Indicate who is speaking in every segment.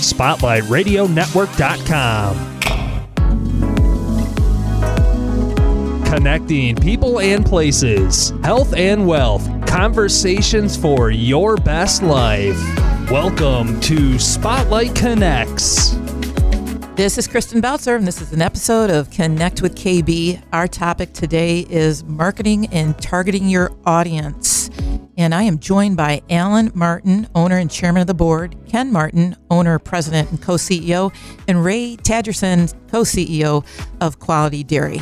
Speaker 1: SpotlightRadioNetwork.com. Connecting people and places, health and wealth, conversations for your best life. Welcome to Spotlight Connects.
Speaker 2: This is Kristen Belzer, and this is an episode of Connect with KB. Our topic today is marketing and targeting your audience. And I am joined by Alan Martin, owner and chairman of the board, Ken Martin, owner, president, and co CEO, and Ray Tadgerson, co CEO of Quality Dairy.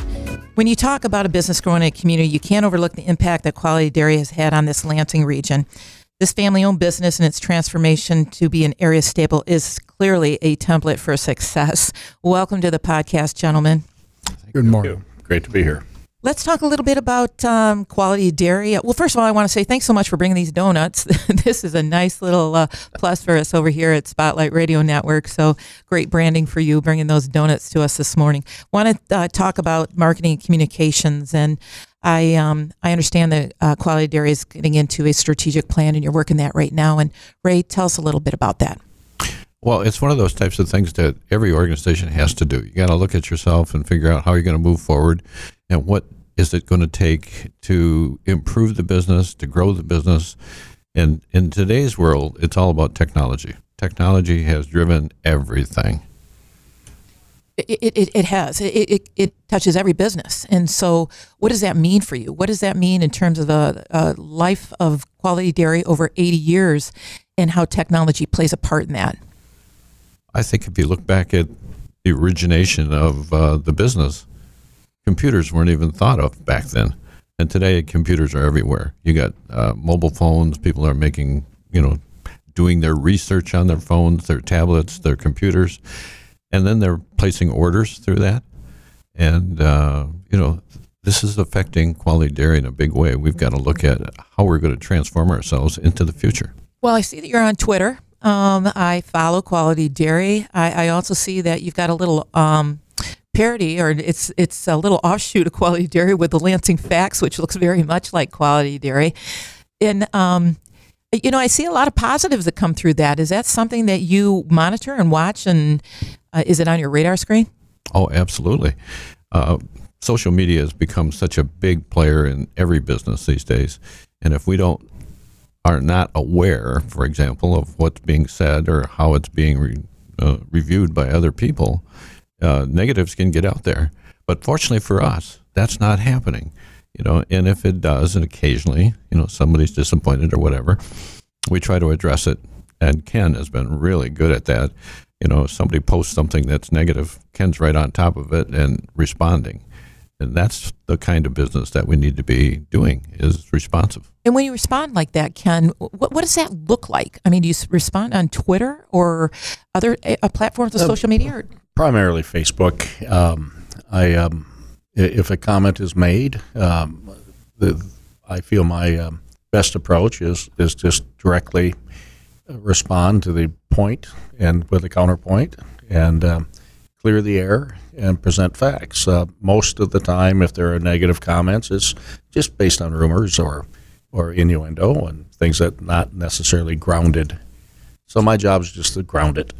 Speaker 2: When you talk about a business growing in a community, you can't overlook the impact that Quality Dairy has had on this Lansing region. This family owned business and its transformation to be an area staple is clearly a template for success. Welcome to the podcast, gentlemen.
Speaker 3: Good morning.
Speaker 4: Great to be here.
Speaker 2: Let's talk a little bit about um, quality dairy. Well, first of all, I want to say thanks so much for bringing these donuts. this is a nice little uh, plus for us over here at Spotlight Radio Network. So great branding for you bringing those donuts to us this morning. Want to uh, talk about marketing and communications, and I um, I understand that uh, Quality Dairy is getting into a strategic plan, and you're working that right now. And Ray, tell us a little bit about that.
Speaker 4: Well, it's one of those types of things that every organization has to do. You got to look at yourself and figure out how you're going to move forward and what is it going to take to improve the business, to grow the business. And in today's world, it's all about technology. Technology has driven everything.
Speaker 2: It, it, it has. It, it, it touches every business. And so, what does that mean for you? What does that mean in terms of the uh, life of quality dairy over 80 years and how technology plays a part in that?
Speaker 4: I think if you look back at the origination of uh, the business, computers weren't even thought of back then. And today, computers are everywhere. You got uh, mobile phones. People are making, you know, doing their research on their phones, their tablets, their computers, and then they're placing orders through that. And uh, you know, this is affecting quality dairy in a big way. We've got to look at how we're going to transform ourselves into the future.
Speaker 2: Well, I see that you're on Twitter. Um, I follow Quality Dairy. I, I, also see that you've got a little um, parody, or it's it's a little offshoot of Quality Dairy with the Lansing Facts, which looks very much like Quality Dairy. And um, you know, I see a lot of positives that come through that. Is that something that you monitor and watch, and uh, is it on your radar screen?
Speaker 4: Oh, absolutely. Uh, social media has become such a big player in every business these days, and if we don't are not aware, for example, of what's being said or how it's being re, uh, reviewed by other people, uh, negatives can get out there. But fortunately for us, that's not happening. You know, and if it does, and occasionally, you know, somebody's disappointed or whatever, we try to address it. And Ken has been really good at that. You know, somebody posts something that's negative, Ken's right on top of it and responding. And that's the kind of business that we need to be doing is responsive.
Speaker 2: And when you respond like that, Ken, what, what does that look like? I mean, do you respond on Twitter or other uh, platforms of uh, social media? Or?
Speaker 3: primarily Facebook. Um, I um, if a comment is made, um, the, I feel my um, best approach is is just directly respond to the point and with a counterpoint and um, clear the air and present facts. Uh, most of the time, if there are negative comments, it's just based on rumors or or innuendo and things that not necessarily grounded. So my job is just to ground it.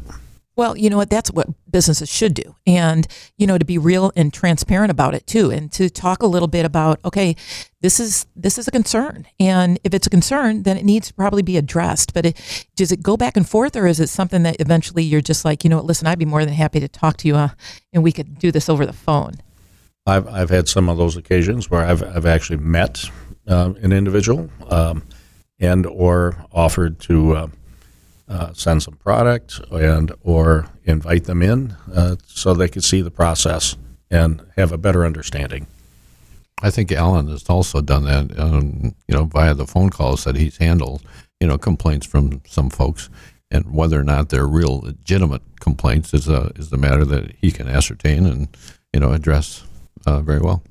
Speaker 2: Well, you know what? That's what businesses should do. And, you know, to be real and transparent about it too. And to talk a little bit about, okay, this is, this is a concern. And if it's a concern, then it needs to probably be addressed. But it, does it go back and forth or is it something that eventually you're just like, you know what, listen, I'd be more than happy to talk to you uh, and we could do this over the phone?
Speaker 3: I've, I've had some of those occasions where I've, I've actually met uh, an individual um, and or offered to uh, uh, send some product and or invite them in uh, so they could see the process and have a better understanding.
Speaker 4: I think Alan has also done that, um, you know, via the phone calls that he's handled, you know, complaints from some folks, and whether or not they're real legitimate complaints is a is the matter that he can ascertain and you know address uh, very well.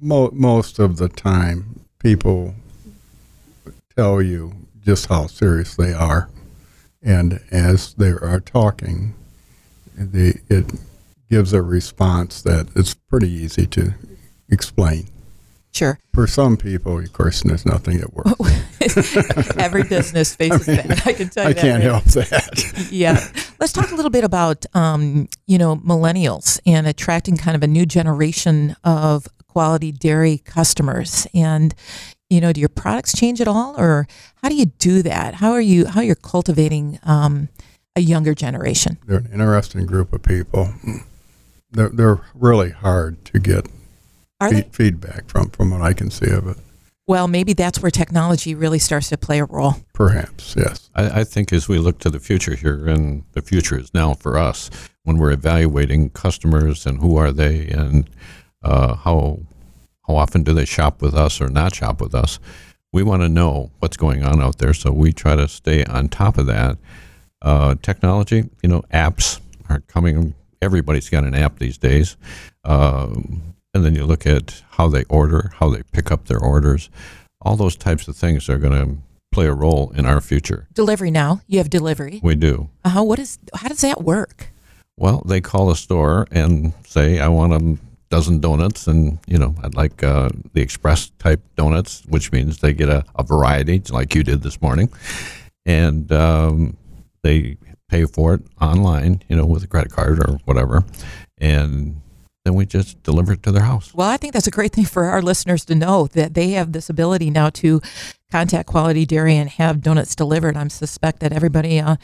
Speaker 5: Mo- most of the time, people tell you just how serious they are and as they are talking, the, it gives a response that it's pretty easy to explain.
Speaker 2: Sure.
Speaker 5: For some people, of course, there's nothing that works.
Speaker 2: Every business faces I mean, that. I can tell you
Speaker 5: I
Speaker 2: that.
Speaker 5: can't
Speaker 2: right?
Speaker 5: help that.
Speaker 2: yeah. Let's talk a little bit about, um, you know, millennials and attracting kind of a new generation of quality dairy customers. And, you know, do your products change at all, or how do you do that? How are you how you're cultivating um, a younger generation?
Speaker 5: They're an interesting group of people. They're, they're really hard to get
Speaker 2: Are
Speaker 5: feedback from, from what I can see of it.
Speaker 2: Well, maybe that's where technology really starts to play a role.
Speaker 5: Perhaps, yes.
Speaker 4: I, I think as we look to the future here, and the future is now for us, when we're evaluating customers and who are they and uh, how how often do they shop with us or not shop with us? We want to know what's going on out there, so we try to stay on top of that. Uh, technology, you know, apps are coming. Everybody's got an app these days. Um, and then you look at how they order, how they pick up their orders. All those types of things are going to play a role in our future.
Speaker 2: Delivery now, you have delivery.
Speaker 4: We do.
Speaker 2: Uh-huh. what is how does that work?
Speaker 4: Well, they call a store and say, "I want a dozen donuts, and you know, I'd like uh, the express type donuts, which means they get a, a variety, like you did this morning, and um, they pay for it online, you know, with a credit card or whatever, and then we just deliver it to their house.
Speaker 2: Well, I think that's a great thing for our listeners to know that they have this ability now to contact Quality Dairy and have donuts delivered. I suspect that everybody uh,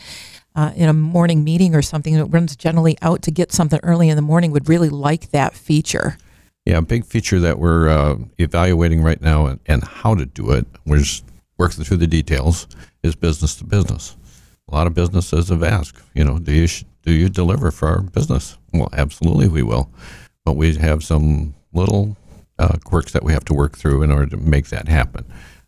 Speaker 2: uh, in a morning meeting or something that runs generally out to get something early in the morning would really like that feature.
Speaker 4: Yeah, a big feature that we're uh, evaluating right now and, and how to do it, we're just working through the details, is business to business. A lot of businesses have asked, you know, do you, do you deliver for our business? Well, absolutely we will. But we have some little uh, quirks that we have to work through in order to make that happen.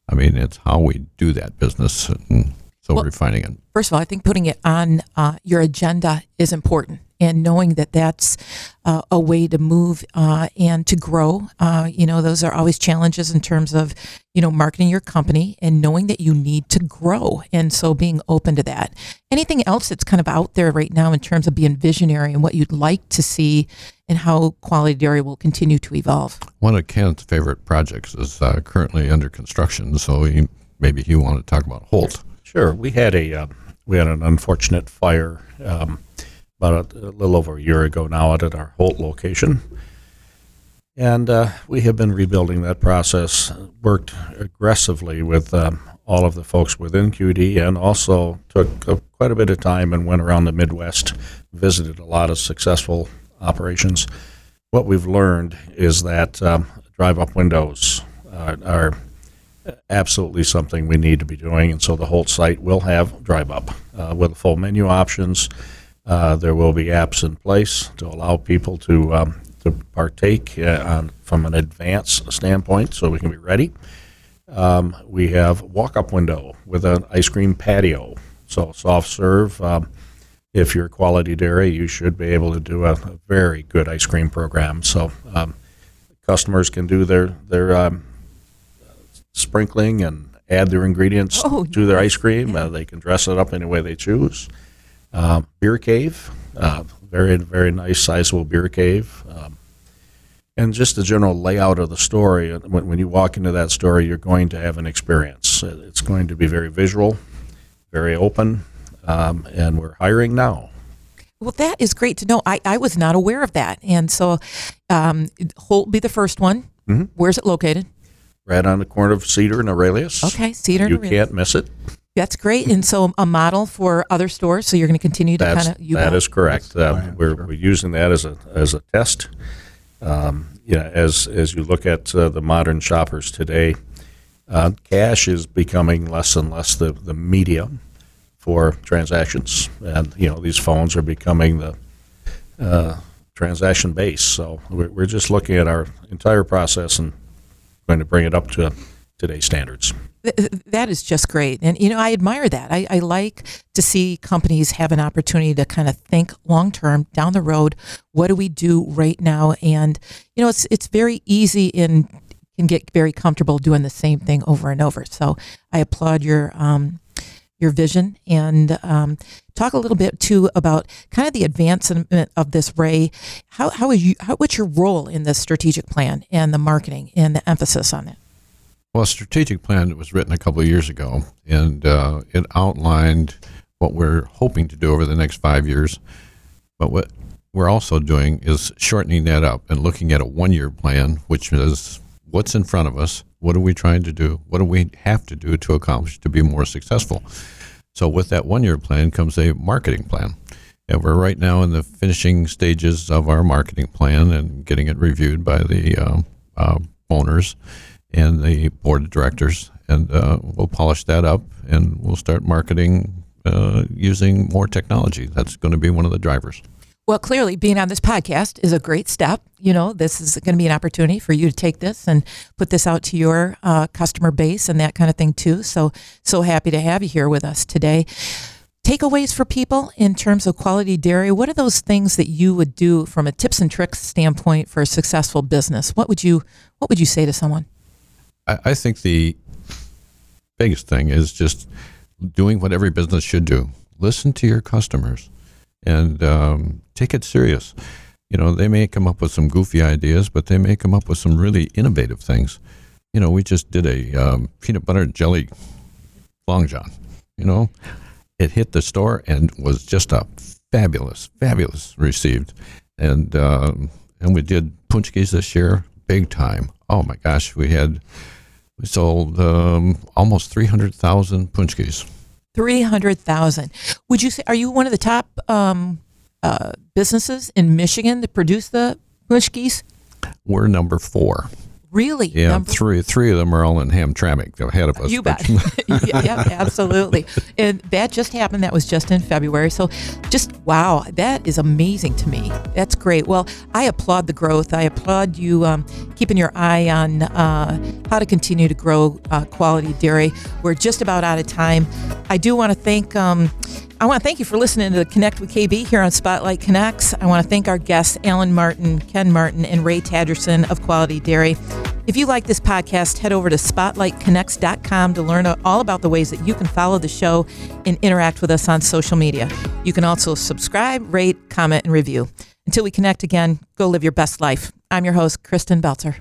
Speaker 4: I mean, it's how we do that business. And so
Speaker 2: Well-
Speaker 4: we're refining it.
Speaker 2: First of all, I think putting it on uh, your agenda is important, and knowing that that's uh, a way to move uh, and to grow. Uh, you know, those are always challenges in terms of you know marketing your company and knowing that you need to grow, and so being open to that. Anything else that's kind of out there right now in terms of being visionary and what you'd like to see, and how Quality Dairy will continue to evolve.
Speaker 4: One of Ken's favorite projects is uh, currently under construction, so he, maybe he wanted to talk about Holt.
Speaker 3: Sure. We had a uh, we had an unfortunate fire um, about a, a little over a year ago now out at our Holt location, and uh, we have been rebuilding that process. Worked aggressively with um, all of the folks within QD, and also took uh, quite a bit of time and went around the Midwest, visited a lot of successful operations. What we've learned is that um, drive-up windows uh, are absolutely something we need to be doing. And so the whole site will have drive up uh, with full menu options. Uh, there will be apps in place to allow people to um, to partake uh, on, from an advance standpoint, so we can be ready. Um, we have walk up window with an ice cream patio, so soft serve. Um, if you're quality dairy, you should be able to do a, a very good ice cream program. So um, customers can do their their um, sprinkling and add their ingredients
Speaker 2: Oh,
Speaker 3: to their ice cream. Uh, they can dress it up any way they choose. Um, beer cave, uh, very very nice, sizable beer cave. Um, and just the general layout of the store. uh, When, when you walk into that store, you're going to have an experience. Uh, It's going to be very visual, very open, um, and we're hiring now.
Speaker 2: Well, that is great to know. I, I was not aware of that. And so um, Holt be the first one.
Speaker 3: Mhm.
Speaker 2: Where's it located?
Speaker 3: Right on the corner of Cedar and Aurelius.
Speaker 2: Okay, Cedar and
Speaker 3: You
Speaker 2: Aurelius.
Speaker 3: can't miss it.
Speaker 2: That's great. And so a model for other stores. So you're going to continue to kind of you
Speaker 3: that correct.
Speaker 5: That's
Speaker 3: Uh, we're,
Speaker 5: sure.
Speaker 3: we're using that as a as a test. Um, you know, as as you look at uh, the modern shoppers today, uh, cash is becoming less and less the, the medium for transactions, and you know these phones are becoming the uh, transaction base. So we're, we're just looking at our entire process and going to bring it up to today's standards.
Speaker 2: That is just great. And, you know, I admire that. I, I like to see companies have an opportunity to kind of think long term down the road. What do we do right now? And, you know, it's, it's very easy and can get very comfortable doing the same thing over and over. So I applaud your, um, your vision and um, talk a little bit too about kind of the advancement of this ray how, how is you how, what's your role in the strategic plan and the marketing and the emphasis on it
Speaker 4: Well, strategic plan was written a couple of years ago, and uh, it outlined what we're hoping to do over the next five years. But what we're also doing is shortening that up and looking at a one year plan, which is what's in front of us, what are we trying to do, what do we have to do to accomplish to be more successful. So, with that one year plan comes a marketing plan. And we're right now in the finishing stages of our marketing plan and getting it reviewed by the uh, uh, owners and the board of directors. And uh, we'll polish that up and we'll start marketing uh, using more technology. That's going to be one of the drivers.
Speaker 2: Well, clearly, being on this podcast is a great step. You know, this is going to be an opportunity for you to take this and put this out to your uh, customer base and that kind of thing too. So, so happy to have you here with us today. Takeaways for people in terms of quality dairy. What are those things that you would do from a tips and tricks standpoint for a successful business? What would you What would you say to someone?
Speaker 4: I, I think the biggest thing is just doing what every business should do listen to your customers and um, take it serious. You know, they may come up with some goofy ideas, but they may come up with some really innovative things. You know, we just did a um, peanut butter and jelly long john. You know, it hit the store and was just a fabulous, fabulous received. And um, and we did paczkis this year, big time. Oh my gosh, we had we sold um, almost three hundred thousand paczkis.
Speaker 2: Three hundred thousand. Would you say? Are you one of the top um, uh, businesses in Michigan that produce the paczkis?
Speaker 4: We're number four.
Speaker 2: Really?
Speaker 4: Yeah,
Speaker 2: Number-
Speaker 4: three three of them are all in Hamtramck ahead of us.
Speaker 2: You bet. yeah, yeah, absolutely. And that just happened. That was just in February. So just wow, that is amazing to me. That's great. Well, I applaud the growth. I applaud you um, keeping your eye on uh, how to continue to grow uh, quality dairy. We're just about out of time. I do want to thank. Um, I want to thank you for listening to Connect with KB here on Spotlight Connects. I want to thank our guests, Alan Martin, Ken Martin, and Ray Tadgerson of Quality Dairy. If you like this podcast, head over to spotlightconnects.com to learn all about the ways that you can follow the show and interact with us on social media. You can also subscribe, rate, comment, and review. Until we connect again, go live your best life. I'm your host, Kristen Belzer.